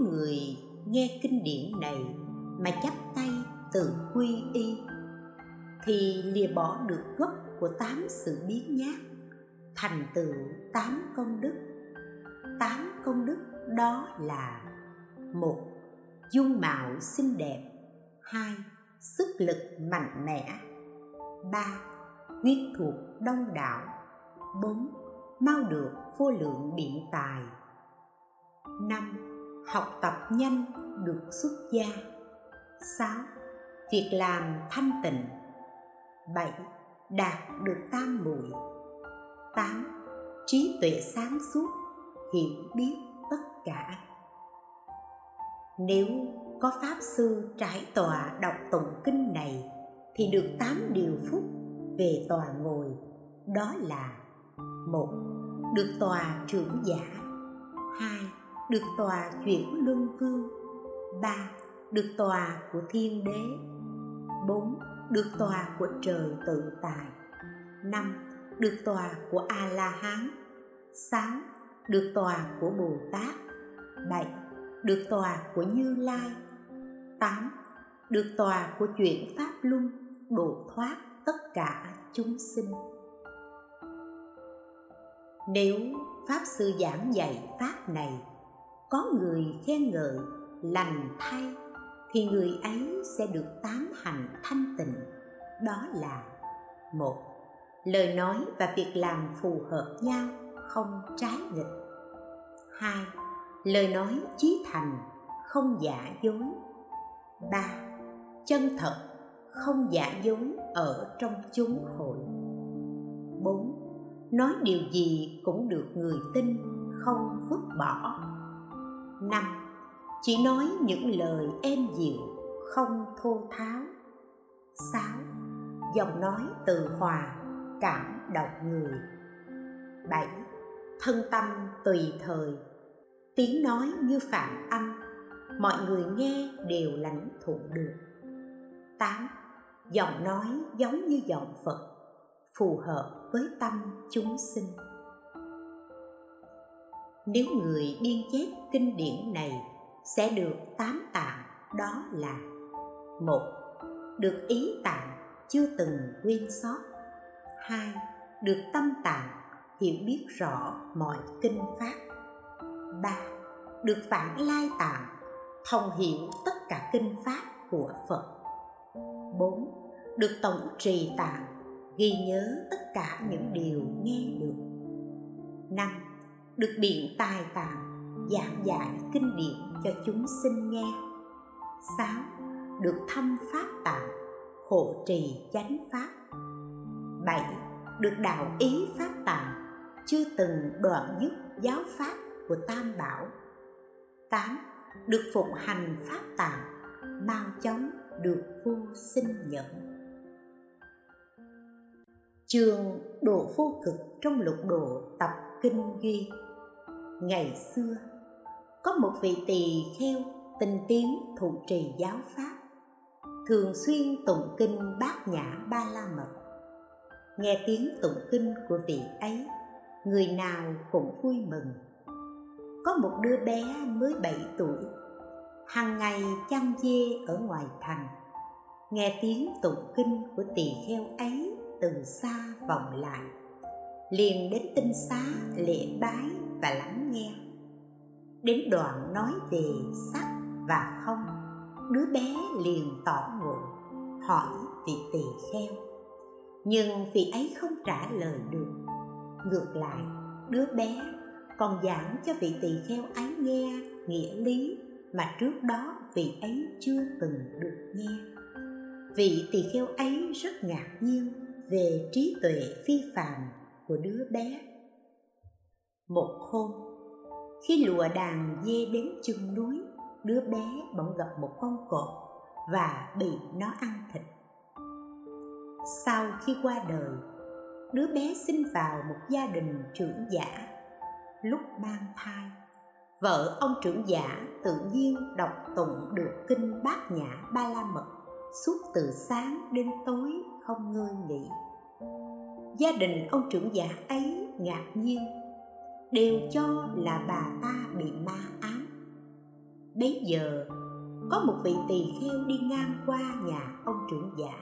người nghe kinh điển này mà chắp tay tự quy y, thì lìa bỏ được gốc của tám sự biến nhát, thành tựu tám công đức. Tám công đức đó là một, dung mạo xinh đẹp. Hai, sức lực mạnh mẽ. Ba, huyết thuộc đông đảo bốn, mau được vô lượng biện tài. Năm học tập nhanh được xuất gia. Sáu, việc làm thanh tịnh. Bảy, đạt được tam muội. Tám, trí tuệ sáng suốt, hiểu biết tất cả. Nếu có pháp sư trải tòa đọc tụng kinh này, thì được tám điều phúc về tòa ngồi, đó là một, được tòa trưởng giả. Hai được tòa chuyển luân vương. Ba, được tòa của thiên đế. Bốn, được tòa của trời tự tại. Năm, được tòa của a la hán sáu, được tòa của bồ tát bảy, được tòa của như lai. Tám, được tòa của chuyển pháp luân độ thoát tất cả chúng sinh. Nếu pháp sư giảng dạy pháp này có người khen ngợi, lành thay, thì người ấy sẽ được tám hành thanh tịnh. Đó là một, lời nói và việc làm phù hợp nhau, không trái nghịch. Hai, lời nói chí thành, không giả dối. Ba, chân thật, không giả dối ở trong chúng hội bốn, nói điều gì cũng được người tin, không vứt bỏ năm, chỉ nói những lời êm dịu, không thô tháo. Sáu, giọng nói từ hòa, cảm động người. Bảy, thân tâm tùy thời, tiếng nói như phạm âm, mọi người nghe đều lãnh thụ được. Tám, giọng nói giống như giọng phật, phù hợp với tâm chúng sinh nếu người biên chép kinh điển này, sẽ được tám tạng, đó là một, được ý tạng chưa từng quên sót, hai, được tâm tạng hiểu biết rõ mọi kinh pháp, ba, được phản lai tạng thông hiểu tất cả kinh pháp của phật, bốn, được tổng trì tạng ghi nhớ tất cả những điều nghe được, năm được biện tài tạng, giảng dạy kinh điển cho chúng sinh nghe. Sáu, được thâm pháp tạng, hộ trì chánh pháp. Bảy, được đạo ý pháp tạng, chưa từng đoạn dứt giáo pháp của tam bảo. Tám, được phụng hành pháp tạng, mau chóng được vô sinh nhẫn. trường độ vô cực trong lục độ tập kinh ghi ngày xưa, có một vị tỳ kheo tinh tiến thụ trì giáo pháp, thường xuyên tụng kinh bát nhã ba la mật. Nghe tiếng tụng kinh của vị ấy, người nào cũng vui mừng. Có một đứa bé mới 7 tuổi hàng ngày chăn dê ở ngoài thành, nghe tiếng tụng kinh của tỳ kheo ấy từ xa vọng lại, liền đến tinh xá lễ bái và lắng nghe. Đến đoạn nói về sắc và không, đứa bé liền tỏ ngộ, hỏi vị tỳ kheo. Nhưng vị ấy không trả lời được. Ngược lại, đứa bé còn giảng cho vị tỳ kheo ấy nghe nghĩa lý mà trước đó vị ấy chưa từng được nghe. Vị tỳ kheo ấy rất ngạc nhiên về trí tuệ phi phàm của đứa bé một hôm. Khi lùa đàn dê đến chân núi, đứa bé bỗng gặp một con cọp và bị nó ăn thịt. Sau khi qua đời, đứa bé sinh vào một gia đình trưởng giả. Lúc mang thai, vợ ông trưởng giả tự nhiên đọc tụng được kinh bát nhã ba la mật suốt từ sáng đến tối không ngơi nghỉ. Gia đình ông trưởng giả ấy ngạc nhiên đều cho là bà ta bị ma ám. Bấy giờ, có một vị tỳ kheo đi ngang qua nhà ông trưởng giả,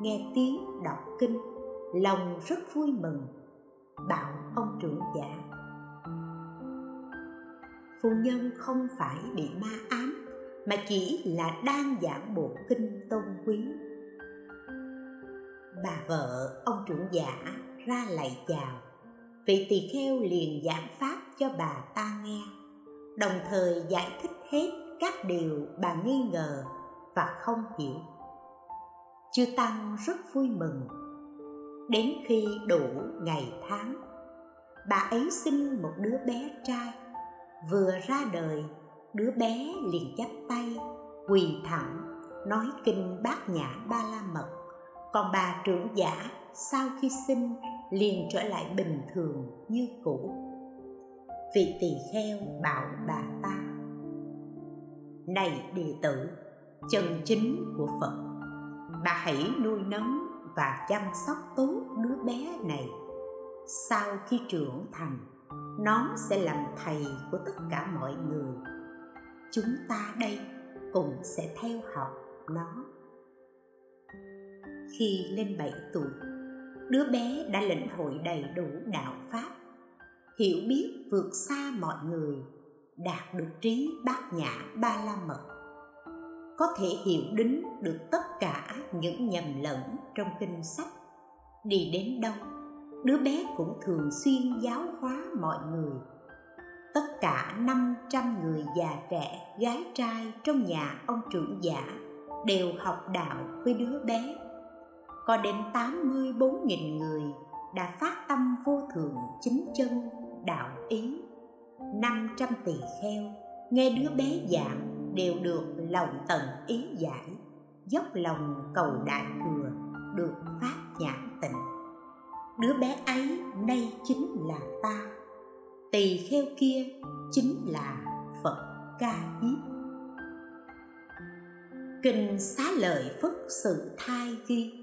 nghe tiếng đọc kinh, lòng rất vui mừng, bảo ông trưởng giả, phu nhân không phải bị ma ám, mà chỉ là đang giảng bộ kinh tôn quý. Bà vợ ông trưởng giả ra lại chào vị tỳ kheo liền giảng pháp cho bà ta nghe. Đồng thời giải thích hết các điều bà nghi ngờ và không hiểu. Chư tăng rất vui mừng. Đến khi đủ ngày tháng, bà ấy sinh một đứa bé trai. Vừa ra đời, đứa bé liền chắp tay, quỳ thẳng, nói kinh bát nhã ba la mật. Còn bà trưởng giả sau khi sinh liền trở lại bình thường như cũ. Vị tỳ kheo bảo bà ta, này đệ tử, chân chính của phật, bà hãy nuôi nấng và chăm sóc tốt đứa bé này. Sau khi trưởng thành, nó sẽ làm thầy của tất cả mọi người. Chúng ta đây cũng sẽ theo học nó. Khi lên 7 tuổi đứa bé đã lĩnh hội đầy đủ đạo pháp hiểu biết vượt xa mọi người đạt được trí bát nhã ba la mật có thể hiểu đính được tất cả những nhầm lẫn trong kinh sách đi đến đâu đứa bé cũng thường xuyên giáo hóa mọi người tất cả 500 người già trẻ, gái trai trong nhà ông trưởng giả đều học đạo với đứa bé. Có đến 84.000 người đã phát tâm vô thượng chính chân đạo ý. 500 tỳ kheo nghe đứa bé giảng đều được lòng tận ý giải, dốc lòng cầu đại thừa, được phát nhãn tịnh. Đứa bé ấy nay chính là ta tỳ kheo kia chính là phật ca diếp kinh xá lợi phất sự thai ghi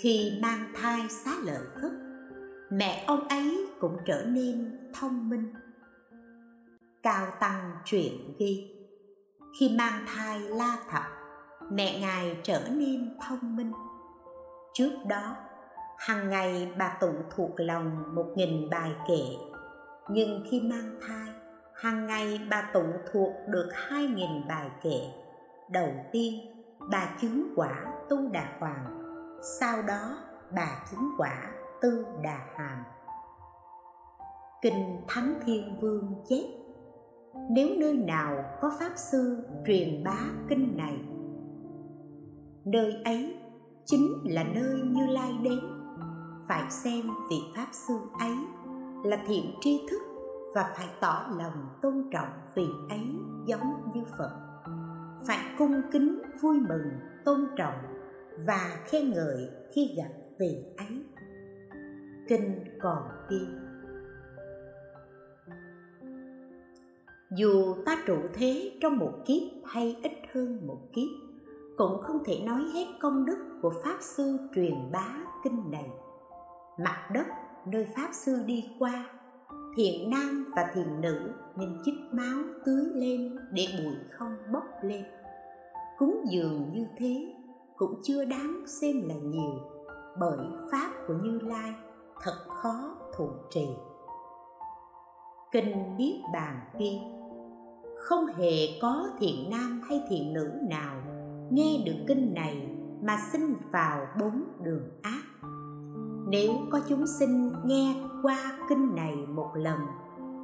khi mang thai xá lợi phất, mẹ ông ấy cũng trở nên thông minh. Cao tăng truyện ghi, khi mang thai la thập, mẹ ngài trở nên thông minh. Trước đó hàng ngày bà tụng thuộc lòng một nghìn bài kệ, nhưng khi mang thai hàng ngày bà tụng thuộc được hai nghìn bài kệ. Đầu tiên, bà chứng quả tu đà hoàng sau đó, bà chứng quả tư đà hàm. Kinh thánh thiên vương chép, nếu nơi nào có pháp sư truyền bá kinh này, nơi ấy chính là nơi như lai đến. Phải xem vị pháp sư ấy là thiện tri thức và phải tỏ lòng tôn trọng vị ấy giống như phật. Phải cung kính vui mừng, tôn trọng và khen ngợi khi gặp vị ấy kinh còn ghi dù ta trụ thế trong một kiếp hay ít hơn một kiếp, cũng không thể nói hết công đức của pháp sư truyền bá kinh này. Mặt đất nơi pháp sư đi qua, thiện nam và thiện nữ nên chích máu tưới lên để bụi không bốc lên. Cúng dường như thế cũng chưa đáng xem là nhiều, bởi pháp của như lai thật khó thụ trì. Kinh niết bàn kia không hề có thiện nam hay thiện nữ nào nghe được kinh này mà sinh vào bốn đường ác. Nếu có chúng sinh nghe qua kinh này một lần,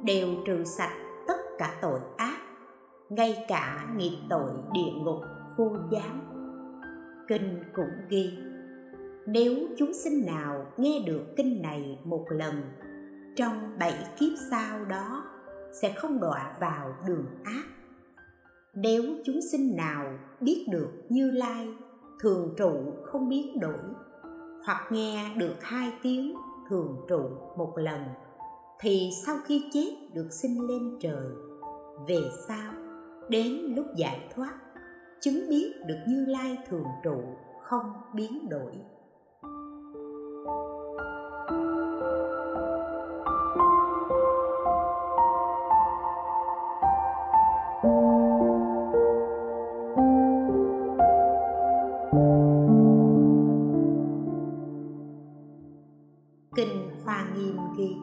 đều trừ sạch tất cả tội ác, ngay cả nghiệp tội địa ngục vô gián kinh cũng ghi, nếu chúng sinh nào nghe được kinh này một lần, trong bảy kiếp sau đó sẽ không đọa vào đường ác. Nếu chúng sinh nào biết được như lai, thường trụ không biến đổi, hoặc nghe được hai tiếng thường trụ một lần, thì sau khi chết được sinh lên trời, về sau, đến lúc giải thoát chứng biết được như lai thường trụ, không biến đổi. Kinh hoa nghiêm ghi,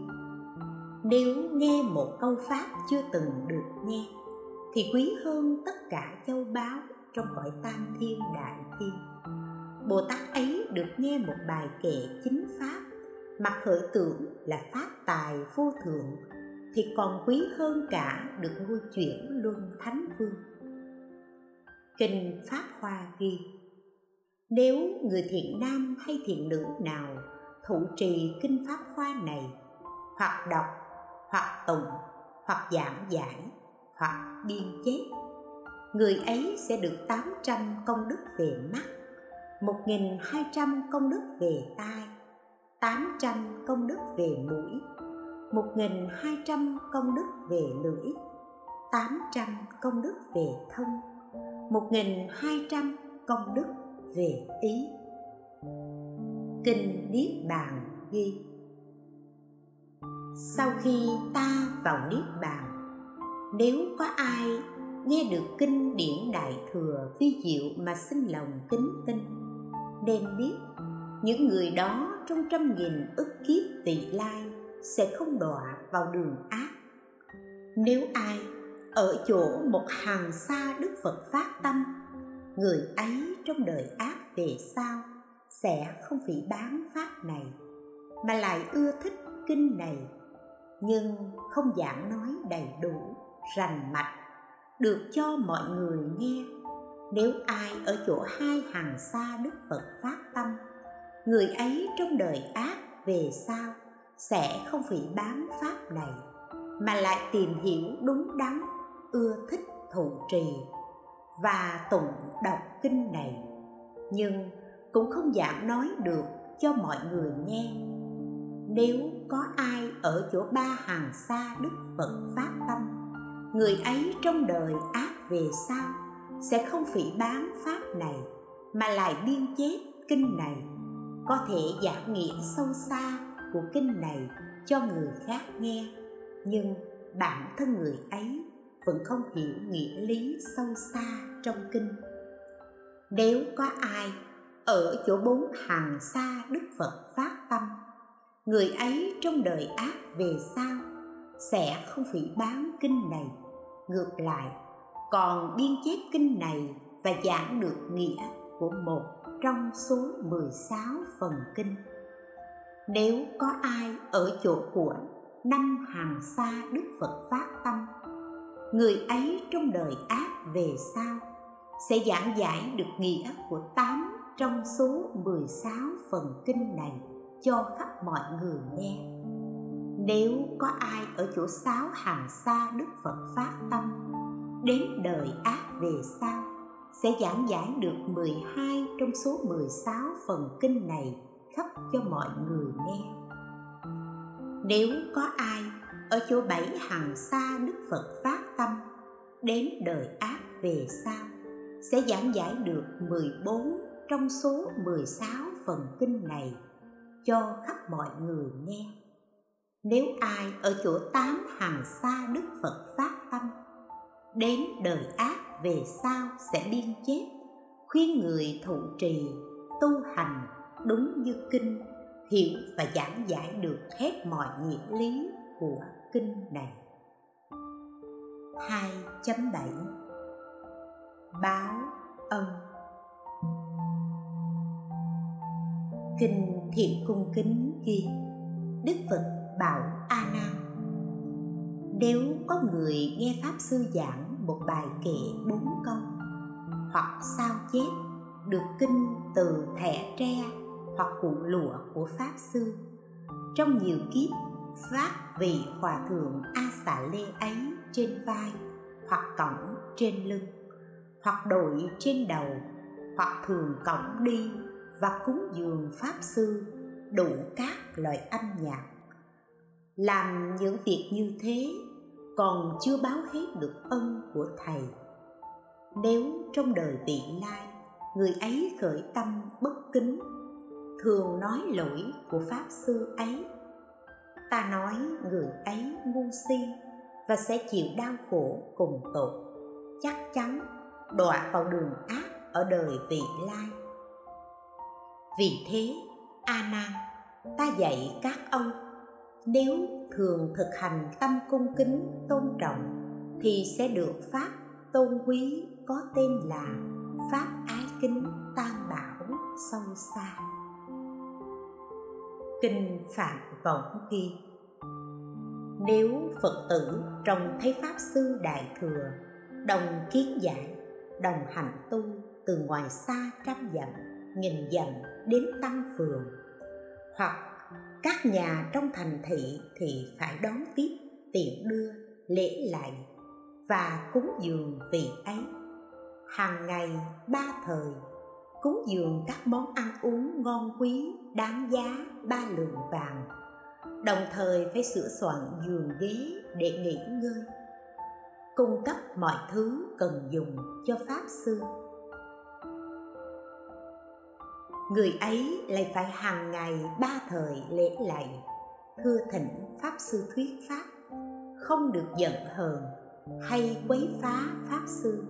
nếu nghe một câu pháp chưa từng được nghe, thì quý hơn tất cả châu báu trong cõi tam thiên đại thiên. Bồ tát ấy được nghe một bài kệ chính pháp mà khởi tưởng là pháp tài vô thượng, thì còn quý hơn cả được ngôi chuyển luân thánh vương. Kinh pháp hoa ghi, nếu người thiện nam hay thiện nữ nào thụ trì kinh pháp hoa này, hoặc đọc, hoặc tụng, hoặc giảng giải, hoặc biên chép người ấy sẽ được 800 công đức về mắt 1.200 công đức về tai 800 công đức về mũi 1.200 công đức về lưỡi 800 công đức về thân 1.200 công đức về ý. Kinh Niết Bàn ghi, Sau khi ta vào Niết Bàn, Nếu có ai nghe được kinh điển đại thừa vi diệu mà sinh lòng kính tin, nên biết những người đó trong trăm nghìn ức kiếp vị lai sẽ không đọa vào đường ác. Nếu ai ở chỗ một hàng xa đức phật phát tâm, người ấy trong đời ác về sau sẽ không phỉ bán pháp này, mà lại ưa thích kinh này. Nhưng không giảng nói đầy đủ, rành mạch được cho mọi người nghe. Nếu ai ở chỗ hai hàng xa đức phật phát tâm, người ấy trong đời ác về sau sẽ không phải bám pháp này, mà lại tìm hiểu đúng đắn, ưa thích thụ trì và tụng đọc kinh này. Nhưng cũng không giảng nói được cho mọi người nghe. Nếu có ai ở chỗ ba hàng xa đức phật phát tâm người ấy trong đời ác về sau, sẽ không phỉ bán pháp này, mà lại biên chép kinh này. Có thể giảng nghĩa sâu xa của kinh này cho người khác nghe, nhưng bản thân người ấy vẫn không hiểu nghĩa lý sâu xa trong kinh. Nếu có ai ở chỗ bốn hàng xa đức phật phát tâm, người ấy trong đời ác về sau sẽ không phỉ bán kinh này ngược lại còn biên chép kinh này và giảng được nghĩa của một trong số 16 phần kinh. Nếu có ai ở chỗ của năm hàng xa Đức Phật phát tâm, người ấy trong đời ác về sau sẽ giảng giải được nghĩa của tám trong số 16 phần kinh này cho khắp mọi người nghe. Nếu có ai ở chỗ sáu hàng xa Đức Phật phát tâm, đến đời ác về sau sẽ giảng giải được 12 trong số 16 phần kinh này khắp cho mọi người nghe. Nếu có ai ở chỗ bảy hàng xa Đức Phật phát tâm đến đời ác về sau sẽ giảng giải được 14 trong số 16 phần kinh này cho khắp mọi người nghe. Nếu ai ở chỗ tám hàng xa Đức Phật phát tâm, đến đời ác về sau sẽ biên chết. Khuyên người thụ trì, tu hành đúng như kinh, hiểu và giảng giải được hết mọi nghĩa lý của kinh này. 2.7 Báo ân. Kinh Thiện Cung Kính ghi, Đức Phật bảo A Nan Nếu có người nghe Pháp Sư giảng một bài kệ bốn câu, hoặc sao chép được kinh từ thẻ tre hoặc cuộn lụa của pháp sư, trong nhiều kiếp phát vị hòa thượng a xà lê ấy trên vai hoặc cổng trên lưng, hoặc đội trên đầu, hoặc thường cổng đi và cúng dường pháp sư đủ các loại âm nhạc làm những việc như thế, còn chưa báo hết được ân của thầy. Nếu trong đời vị lai, người ấy khởi tâm bất kính, thường nói lỗi của pháp sư ấy. Ta nói người ấy ngu si và sẽ chịu đau khổ cùng tội, chắc chắn đọa vào đường ác ở đời vị lai. Vì thế a nan ta dạy các ông nếu thường thực hành tâm cung kính tôn trọng, thì sẽ được pháp tôn quý có tên là pháp ái kính tam bảo sâu xa kinh phạm vọng ghi nếu phật tử trông thấy pháp sư đại thừa, đồng kiến giải, đồng hành tu từ ngoài xa trăm dặm, nghìn dặm đến tăng phường, hoặc các nhà trong thành thị thì phải đón tiếp tiện đưa, lễ lại và cúng dường vị ấy. Hàng ngày, ba thời, cúng dường các món ăn uống ngon quý, đáng giá, ba lượng vàng. Đồng thời phải sửa soạn giường ghế để nghỉ ngơi, cung cấp mọi thứ cần dùng cho pháp sư người ấy lại phải hàng ngày ba thời lễ lạy, thưa thỉnh pháp sư thuyết pháp, không được giận hờn hay quấy phá pháp sư.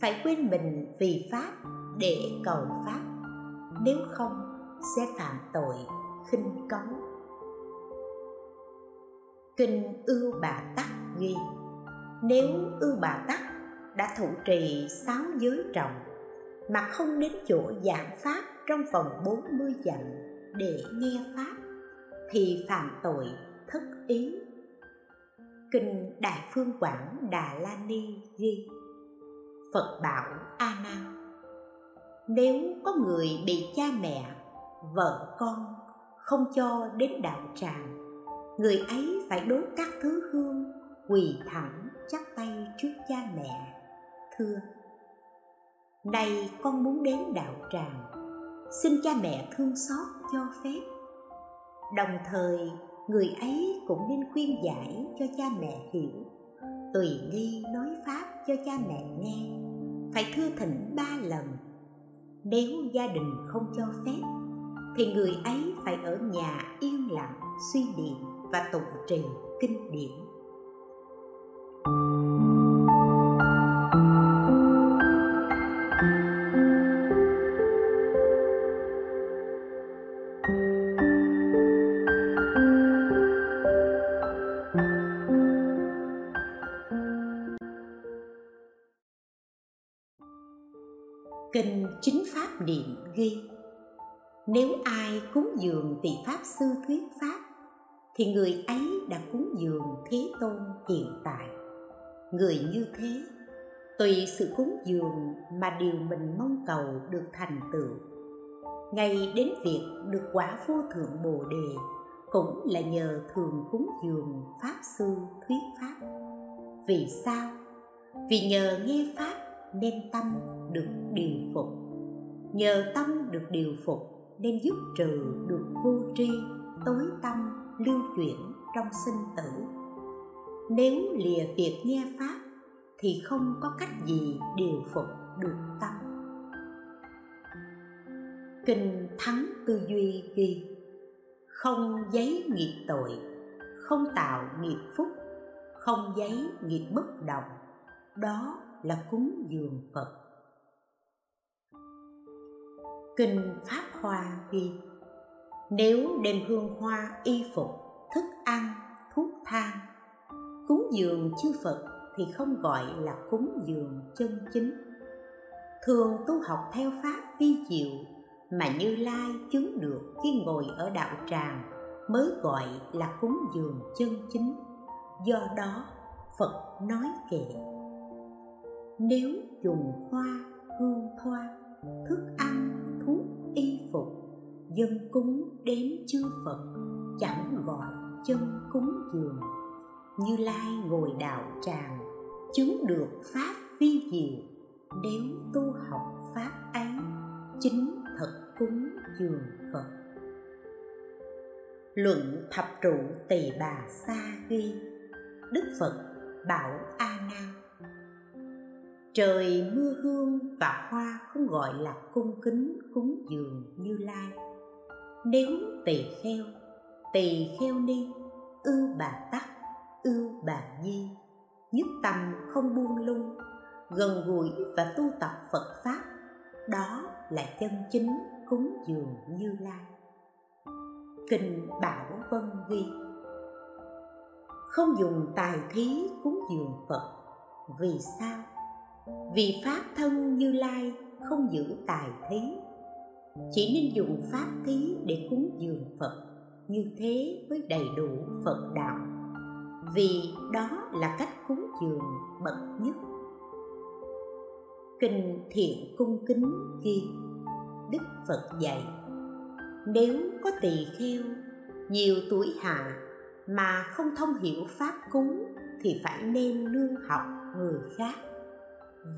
Phải quên mình vì pháp để cầu pháp, nếu không sẽ phạm tội khinh cống kinh ưu bà tắc ghi, nếu ưu bà tắc đã thụ trì sáu giới trọng mà không đến chỗ giảng pháp trong vòng 40 dặm để nghe pháp, thì phạm tội thất ý. Kinh đại phương quảng đà la ni ghi, phật bảo a nan, nếu có người bị cha mẹ, vợ con không cho đến đạo tràng, người ấy phải đốt các thứ hương quỳ thẳng chắp tay trước cha mẹ, thưa. Nay con muốn đến đạo tràng xin cha mẹ thương xót cho phép. Đồng thời, người ấy cũng nên khuyên giải cho cha mẹ hiểu, tùy nghi nói pháp cho cha mẹ nghe, phải thưa thỉnh ba lần. Nếu gia đình không cho phép, thì người ấy phải ở nhà yên lặng, suy niệm và tụng trì kinh điển. Nếu ai cúng dường vị pháp sư thuyết pháp, thì người ấy đã cúng dường thế tôn hiện tại. Người như thế, tùy sự cúng dường mà điều mình mong cầu được thành tựu. Ngay đến việc được quả vô thượng bồ đề cũng là nhờ thường cúng dường pháp sư thuyết pháp. Vì sao? Vì nhờ nghe pháp nên tâm được điều phục. Nhờ tâm được điều phục nên giúp trừ được vô tri, tối tâm lưu chuyển trong sinh tử. Nếu lìa việc nghe pháp, thì không có cách gì điều phục được tâm. Kinh thắng tư duy ghi, không giấy nghiệp tội, không tạo nghiệp phúc, không giấy nghiệp bất động, đó là cúng dường phật kinh pháp hoa ghi, nếu đem hương hoa, y phục, thức ăn, thuốc thang, cúng dường chư phật thì không gọi là cúng dường chân chính. Thường tu học theo pháp vi diệu mà như lai chứng được khi ngồi ở đạo tràng mới gọi là cúng dường chân chính. Do đó, phật nói kệ, nếu dùng hoa, hương thoa, thức ăn y phục, dân cúng đến chư phật, chẳng gọi chân cúng dường. Như lai ngồi đạo tràng, chứng được pháp vi diệu, nếu tu học pháp ấy, chính thật cúng dường phật. Luận thập trụ tỳ bà sa ghi, đức phật bảo a nan trời mưa hương và hoa không gọi là cung kính, cúng dường như lai. Nếu tỳ kheo tỳ kheo ni ưu bà tắc ưu bà nhi nhất tâm không buông lung, gần gũi và tu tập phật pháp, đó là chân chính cúng dường như lai. Kinh bảo vân ghi, không dùng tài thí cúng dường phật, vì sao? Vì pháp thân như lai không giữ tài thí, chỉ nên dùng pháp thí để cúng dường phật. Như thế mới đầy đủ phật đạo. Vì đó là cách cúng dường bậc nhất. Kinh thiện cung kính ghi, đức phật dạy, nếu có tỳ kheo, nhiều tuổi hạ mà không thông hiểu pháp cúng thì phải nên nương học người khác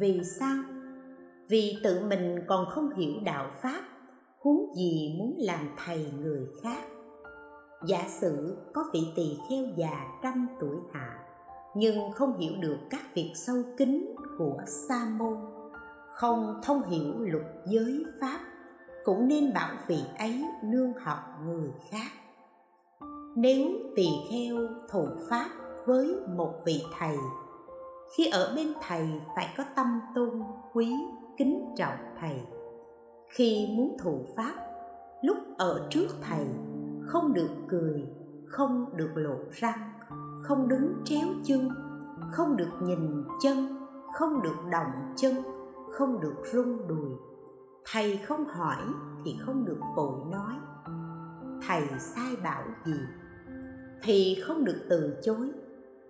vì sao? Vì tự mình còn không hiểu đạo pháp, huống gì muốn làm thầy người khác. Giả sử có vị tỳ kheo già trăm tuổi hạ, nhưng không hiểu được các việc sâu kín của sa môn, không thông hiểu luật giới pháp, cũng nên bảo vị ấy nương học người khác. Nếu tỳ kheo thụ pháp với một vị thầy khi ở bên thầy phải có tâm tôn quý, kính trọng thầy. Khi muốn thụ pháp, lúc ở trước thầy, không được cười, không được lộ răng, không đứng tréo chân, không được nhìn chân, không được động chân, không được rung đùi. Thầy không hỏi thì không được vội nói. Thầy sai bảo gì thì không được từ chối,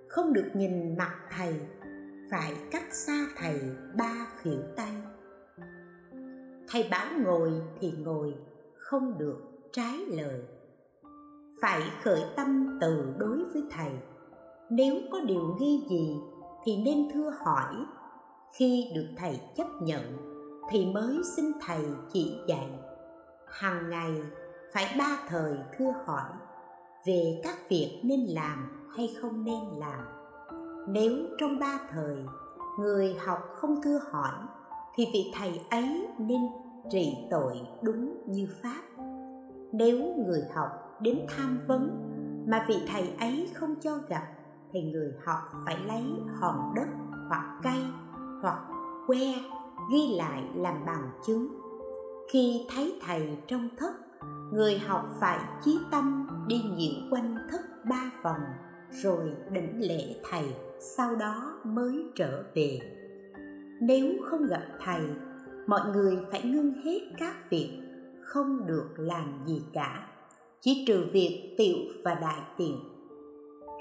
không được nhìn mặt thầy phải cách xa thầy ba khỉu tay. Thầy bảo ngồi thì ngồi, không được trái lời. Phải khởi tâm từ đối với thầy. Nếu có điều nghi gì thì nên thưa hỏi. Khi được thầy chấp nhận, thì mới xin thầy chỉ dạy. Hàng ngày, phải ba thời thưa hỏi về các việc nên làm hay không nên làm nếu trong ba thời, người học không thưa hỏi, thì vị thầy ấy nên trị tội đúng như pháp. Nếu người học đến tham vấn mà vị thầy ấy không cho gặp, thì người học phải lấy hòn đất hoặc cây hoặc que ghi lại làm bằng chứng. Khi thấy thầy trong thất, người học phải chí tâm đi nhiễu quanh thất ba vòng rồi đỉnh lễ thầy sau đó mới trở về. Nếu không gặp thầy, mọi người phải ngưng hết các việc, không được làm gì cả. Chỉ trừ việc tiểu và đại tiện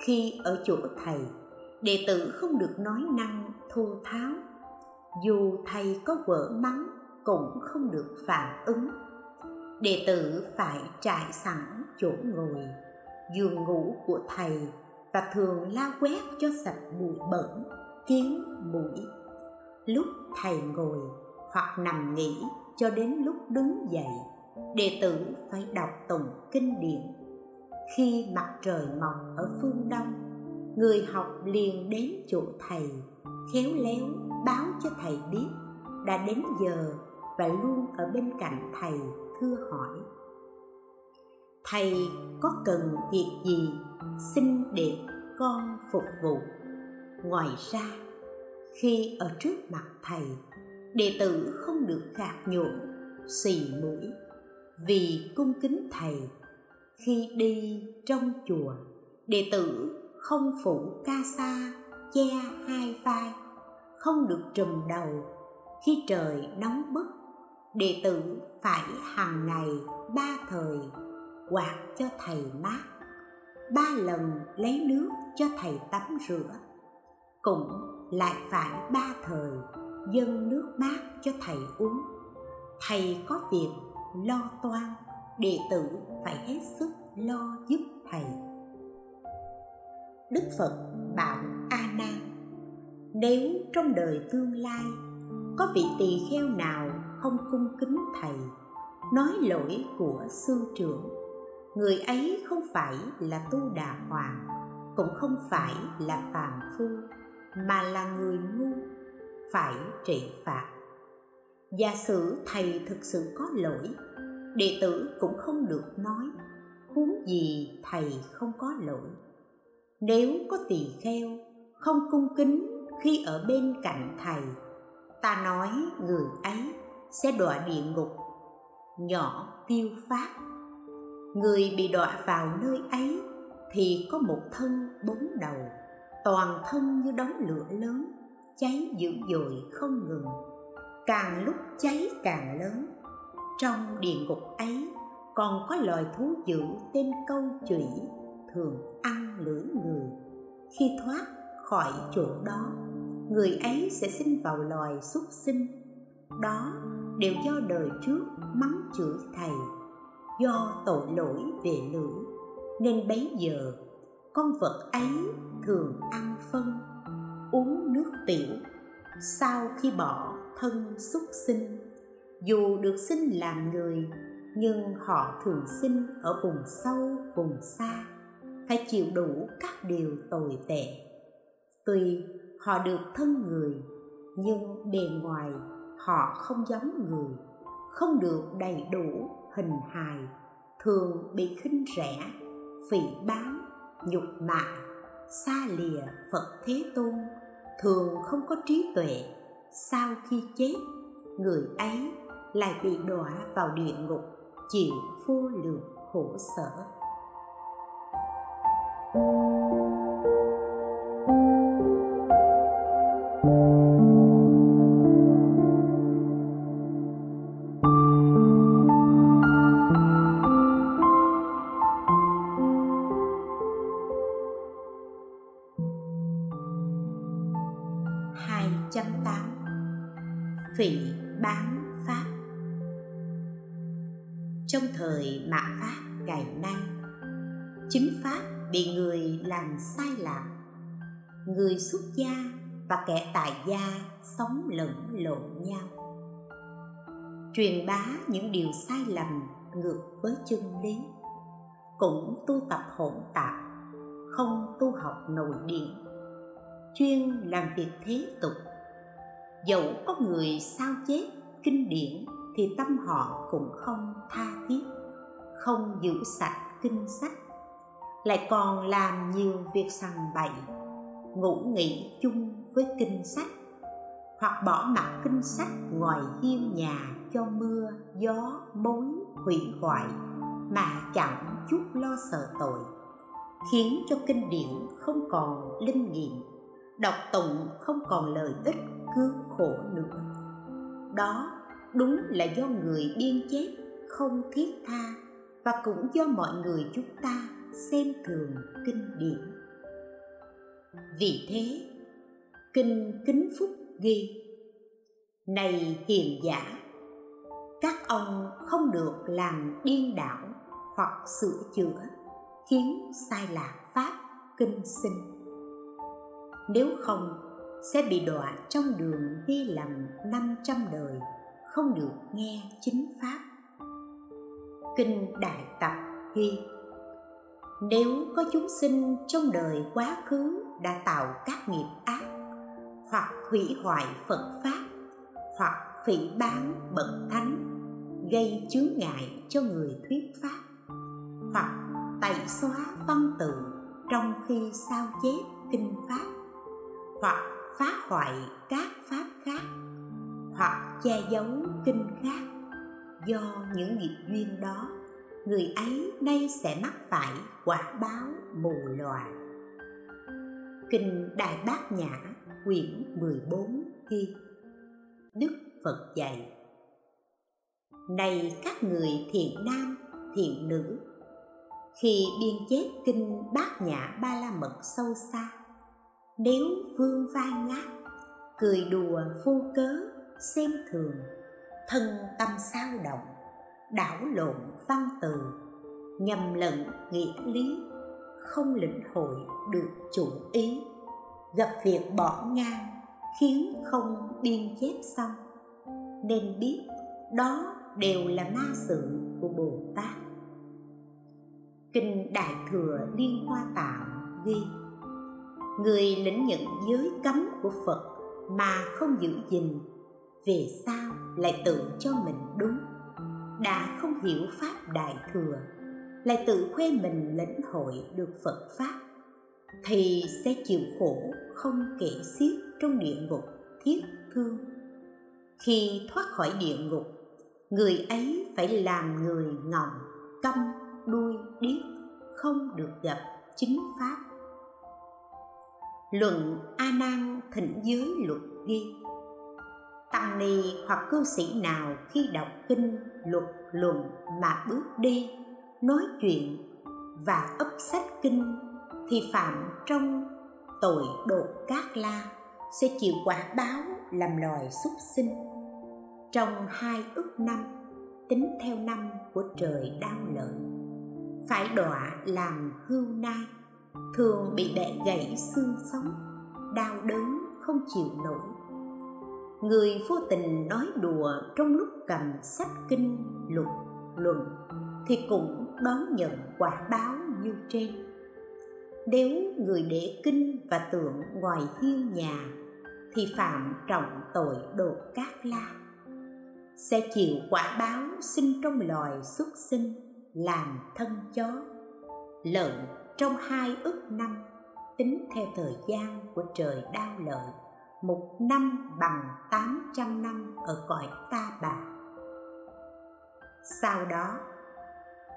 khi ở chỗ thầy, đệ tử không được nói năng, thô tháo. Dù thầy có vỡ mắng, cũng không được phản ứng. Đệ tử phải trải sẵn chỗ ngồi, giường ngủ của thầy và thường la quét cho sạch bụi bẩn kiến mũi. Lúc thầy ngồi hoặc nằm nghỉ cho đến lúc đứng dậy, đệ tử phải đọc tụng kinh điển. Khi mặt trời mọc ở phương đông, người học liền đến chỗ thầy, khéo léo báo cho thầy biết đã đến giờ và luôn ở bên cạnh thầy, thưa hỏi. Thầy, có cần việc gì xin để con phục vụ. Ngoài ra, khi ở trước mặt thầy, đệ tử không được khạc nhộn, xì mũi vì cung kính thầy. Khi đi trong chùa, đệ tử không phủ ca sa, che hai vai, không được trùm đầu. Khi trời nóng bức, đệ tử phải hàng ngày ba thời quạt cho thầy mát ba lần lấy nước cho thầy tắm rửa. Cũng lại phải ba thời dâng nước mát cho thầy uống. Thầy có việc lo toan, đệ tử phải hết sức lo giúp thầy. Đức phật bảo a nan nếu trong đời tương lai có vị tỳ kheo nào không cung kính thầy, nói lỗi của sư trưởng người ấy không phải là tu đà hoàng, cũng không phải là phàm phu, mà là người ngu, phải trị phạt. Giả sử thầy thực sự có lỗi, đệ tử cũng không được nói, huống gì thầy không có lỗi. Nếu có tỳ kheo không cung kính khi ở bên cạnh thầy, ta nói người ấy sẽ đọa địa ngục, nhỏ tiêu phát người bị đọa vào nơi ấy thì có một thân bốn đầu, toàn thân như đống lửa lớn, cháy dữ dội không ngừng. Càng lúc cháy càng lớn, trong địa ngục ấy còn có loài thú dữ tên câu chủy thường ăn lưỡi người. Khi thoát khỏi chỗ đó, người ấy sẽ sinh vào loài súc sinh. Đó đều do đời trước mắng chửi thầy do tội lỗi về lưỡi nên bấy giờ, con vật ấy thường ăn phân, uống nước tiểu, sau khi bỏ thân xúc sinh. Dù được sinh làm người, nhưng họ thường sinh ở vùng sâu, vùng xa, phải chịu đủ các điều tồi tệ. Tuy họ được thân người, nhưng bề ngoài họ không giống người, không được đầy đủ hình hài thường bị khinh rẻ, phỉ báng, nhục mạ, xa lìa phật thế tôn, thường không có trí tuệ. Sau khi chết, người ấy lại bị đọa vào địa ngục, chịu vô lượng khổ sở. hai và kẻ tài gia sống lẫn lộn nhau. Truyền bá những điều sai lầm ngược với chân lý, cũng tu tập hỗn tạp, không tu học nội điển chuyên làm việc thế tục. Dẫu có người sao chép kinh điển thì tâm họ cũng không tha thiết, không giữ sạch kinh sách, lại còn làm nhiều việc sằng bậy, ngủ nghỉ chung với kinh sách, hoặc bỏ mặc kinh sách ngoài hiên nhà cho mưa, gió mối hủy hoại mà chẳng chút lo sợ tội, khiến cho kinh điển không còn linh nghiệm, đọc tụng không còn lời ích cứu khổ nữa. Đó đúng là do người biên chép không thiết tha và cũng do mọi người chúng ta xem thường kinh điển. Vì thế kinh kính phúc ghi, này hiền giả, các ông không được làm điên đảo hoặc sửa chữa khiến sai lạc pháp kinh sinh. Nếu không, sẽ bị đọa trong đường ghi lầm 500 đời không được nghe chính pháp. Kinh đại tập ghi, nếu có chúng sinh trong đời quá khứ đã tạo các nghiệp ác hoặc hủy hoại phật pháp, hoặc phỉ bán bậc thánh, gây chướng ngại cho người thuyết pháp, hoặc tẩy xóa văn tự trong khi sao chép kinh pháp, hoặc phá hoại các pháp khác, hoặc che giấu kinh khác. Do những nghiệp duyên đó, người ấy nay sẽ mắc phải quả báo mù lòa kinh đại bát nhã quyển 14 ghi đức phật dạy, này các người thiện nam, thiện nữ, khi biên chép kinh bát nhã ba la mật sâu xa, nếu vương vai ngát, cười đùa vô cớ, xem thường, thân tâm sao động, đảo lộn văn từ, nhầm lẫn nghĩa lý, không lĩnh hội được chủ ý gặp việc bỏ ngang, khiến không biên chép xong. Nên biết đó đều là ma sự của bồ tát. Kinh đại thừa liên hoa tạo ghi, người lĩnh nhận giới cấm của phật mà không giữ gìn, về sau lại tự cho mình đúng? Đã không hiểu pháp đại thừa, lại tự khoe mình lĩnh hội được phật pháp, thì sẽ chịu khổ không kể xiết trong địa ngục thiết thương khi thoát khỏi địa ngục, người ấy phải làm người ngọng câm đuôi điếc không được gặp chính pháp. Luận a nan thịnh giới luật ghi, tăng ni hoặc cư sĩ nào khi đọc kinh luật luận mà bước đi, nói chuyện và ấp sách kinh thì phạm trong tội đột cát la, sẽ chịu quả báo làm loài súc sinh. Trong hai ức năm, tính theo năm của trời đau lợi, phải đọa làm hưu nai, thường bị bẻ gãy xương sống, đau đớn không chịu nổi. Người vô tình nói đùa trong lúc cầm sách kinh luật luận thì cũng đón nhận quả báo như trên nếu người để kinh và tượng ngoài hiên nhà, thì phạm trọng tội đột cát la. Sẽ chịu quả báo sinh trong loài xuất sinh, làm thân chó. Lợn trong hai ức năm, tính theo thời gian của trời đau lợi, một năm bằng tám trăm năm ở cõi ta bà. Sau đó,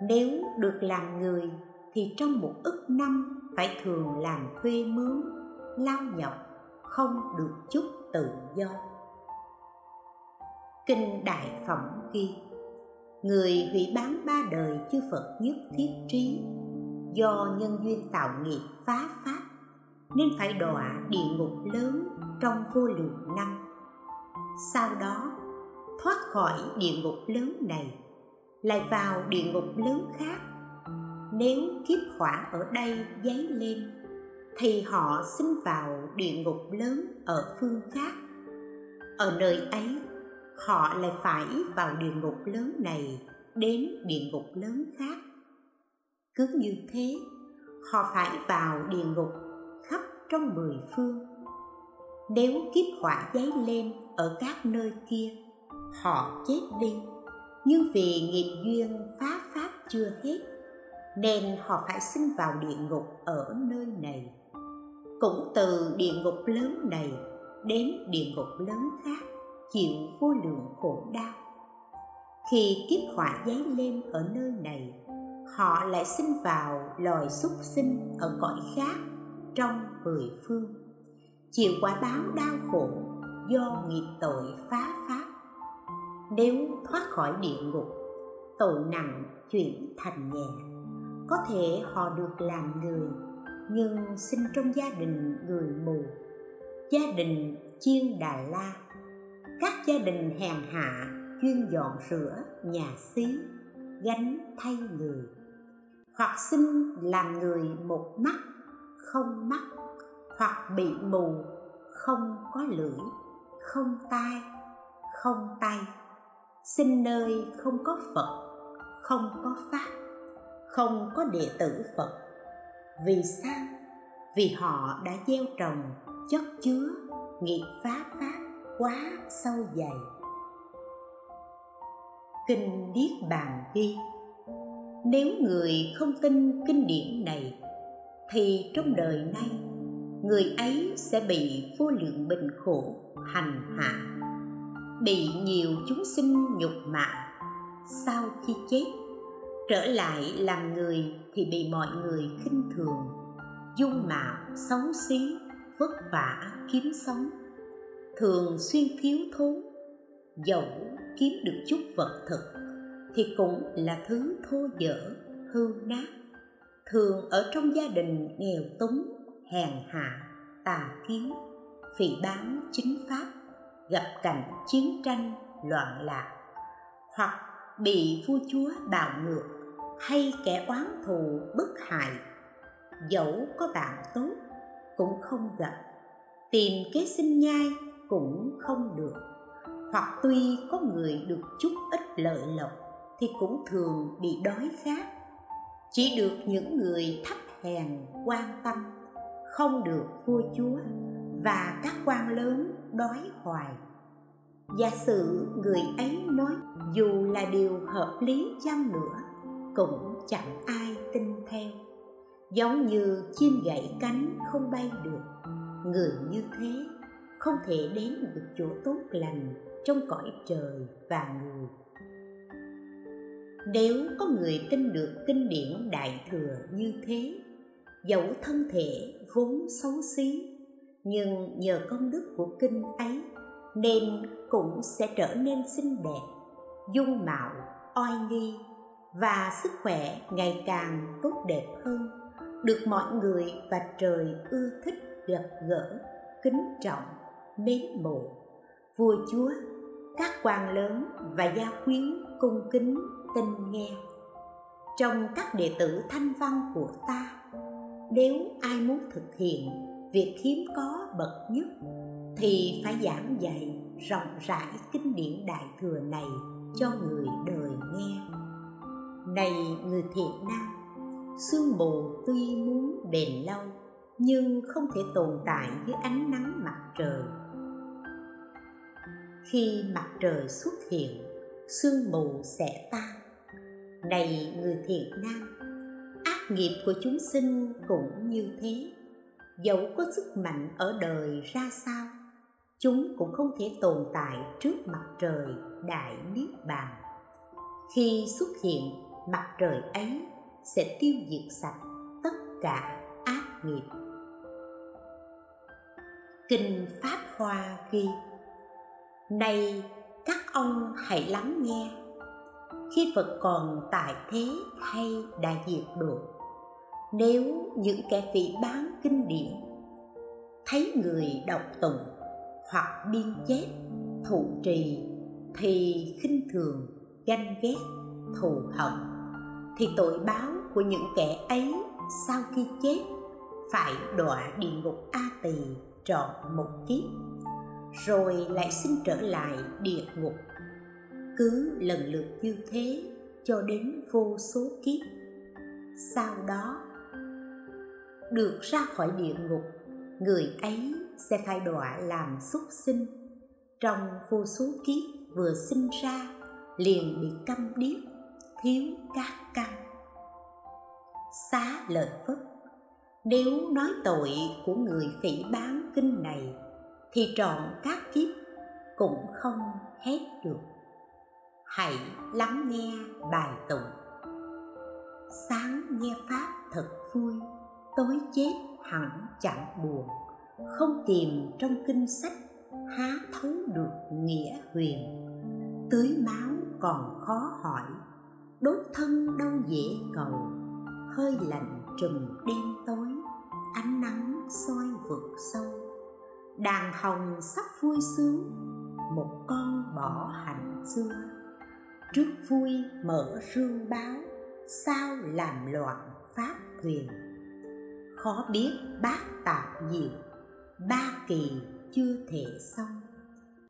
nếu được làm người thì trong một ức năm phải thường làm thuê mướn, lao nhọc, không được chút tự do. Kinh đại phẩm ghi, người hủy bán ba đời chư phật nhất thiết trí, do nhân duyên tạo nghiệp phá pháp, nên phải đọa địa ngục lớn trong vô lượng năm. Sau đó, thoát khỏi địa ngục lớn này, lại vào địa ngục lớn khác nếu kiếp hỏa ở đây dấy lên, thì họ sinh vào địa ngục lớn ở phương khác. Ở nơi ấy, họ lại phải vào địa ngục lớn này đến địa ngục lớn khác. Cứ như thế, họ phải vào địa ngục khắp trong mười phương. Nếu kiếp hỏa dấy lên ở các nơi kia, họ chết đi. Nhưng vì nghiệp duyên phá pháp chưa hết nên họ phải sinh vào địa ngục ở nơi này. Cũng từ địa ngục lớn này đến địa ngục lớn khác chịu vô lượng khổ đau. Khi kiếp họa giấy lên ở nơi này, họ lại sinh vào loài súc sinh ở cõi khác trong mười phương, chịu quả báo đau khổ do nghiệp tội phá pháp nếu thoát khỏi địa ngục, tội nặng chuyển thành nhẹ có thể họ được làm người, nhưng sinh trong gia đình người mù. Gia đình chiên đà la. Các gia đình hèn hạ chuyên dọn rửa nhà xí, gánh thay người. Hoặc sinh làm người một mắt, không mắt. Hoặc bị mù, không có lưỡi, không tai, không tay. Sinh nơi không có phật, không có pháp không có đệ tử phật. Vì sao? Vì họ đã gieo trồng chất chứa nghiệp phá pháp quá sâu dày. Kinh điết bàn ghi, nếu người không tin kinh điển này, thì trong đời nay người ấy sẽ bị vô lượng bệnh khổ hành hạ, bị nhiều chúng sinh nhục mạ, sau khi chết trở lại làm người thì bị mọi người khinh thường. Dung mạo xấu xí, vất vả kiếm sống. Thường xuyên thiếu thốn, dẫu kiếm được chút vật thực thì cũng là thứ thô dở, hư nát. Thường ở trong gia đình nghèo túng, hèn hạ, tà kiến, phỉ báng chính pháp, gặp cảnh chiến tranh, loạn lạc hoặc bị vua chúa bạo ngược hay kẻ oán thù, bức hại. Dẫu có bạn tốt, cũng không gặp. Tìm kế sinh nhai cũng không được. Hoặc tuy có người được chút ít lợi lộc thì cũng thường bị đói khát. Chỉ được những người thấp hèn, quan tâm, không được vua chúa và các quan lớn đói hoài. Giả sử người ấy nói, dù là điều hợp lý chăng nữa cũng chẳng ai tin theo. Giống như chim gãy cánh không bay được, người như thế không thể đến được chỗ tốt lành trong cõi trời và người. Nếu có người tin được kinh điển đại thừa như thế, dẫu thân thể vốn xấu xí, nhưng nhờ công đức của kinh ấy nên cũng sẽ trở nên xinh đẹp, dung mạo, oai nghi và sức khỏe ngày càng tốt đẹp hơn. Được mọi người và trời ưa thích gặp gỡ, kính trọng, mến mộ. Vua chúa, các quan lớn và gia quyến cung kính tin nghe. Trong các đệ tử thanh văn của ta, nếu ai muốn thực hiện việc hiếm có bậc nhất, thì phải giảng dạy rộng rãi kinh điển đại thừa này cho người đời nghe này người thiện nam sương mù tuy muốn bền lâu, nhưng không thể tồn tại dưới ánh nắng mặt trời. Khi mặt trời xuất hiện sương mù sẽ tan. Này người thiện nam, ác nghiệp của chúng sinh cũng như thế. Dẫu có sức mạnh ở đời ra sao, chúng cũng không thể tồn tại trước mặt trời đại niết bàn. Khi xuất hiện mặt trời ấy sẽ tiêu diệt sạch tất cả ác nghiệp. Kinh pháp hoa ghi, này, các ông hãy lắng nghe. Khi phật còn tại thế hay đã diệt độ nếu những kẻ phỉ bán kinh điển, thấy người đọc tụng hoặc biên chép thụ trì, thì khinh thường, ganh ghét, thù hận thì tội báo của những kẻ ấy sau khi chết phải đọa địa ngục a tỳ trọn một kiếp, rồi lại sinh trở lại địa ngục. Cứ lần lượt như thế cho đến vô số kiếp. Sau đó, được ra khỏi địa ngục, người ấy sẽ phải đọa làm súc sinh. Trong vô số kiếp vừa sinh ra, liền bị câm điếc, thiếu các xá lợi phất. Nếu nói tội của người phỉ bán kinh này, thì trọn các kiếp cũng không hết được. Hãy lắng nghe bài tụng. Sáng nghe pháp thật vui, tối chết hẳn chẳng buồn. Không tìm trong kinh sách há thấu được nghĩa huyền. Tưới máu còn khó hỏi, đốt thân đâu dễ cầu hơi lạnh trùm đêm tối, ánh nắng soi vực sâu. Đàn hồng sắp vui sướng, một con bỏ hạnh xưa. Trước vui mở rương báo, sao làm loạn pháp thuyền khó biết bác tạp nhiều, ba kỳ chưa thể xong.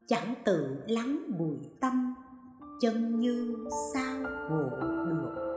Chẳng tự lắng bụi tâm, chân như sao ngộ được?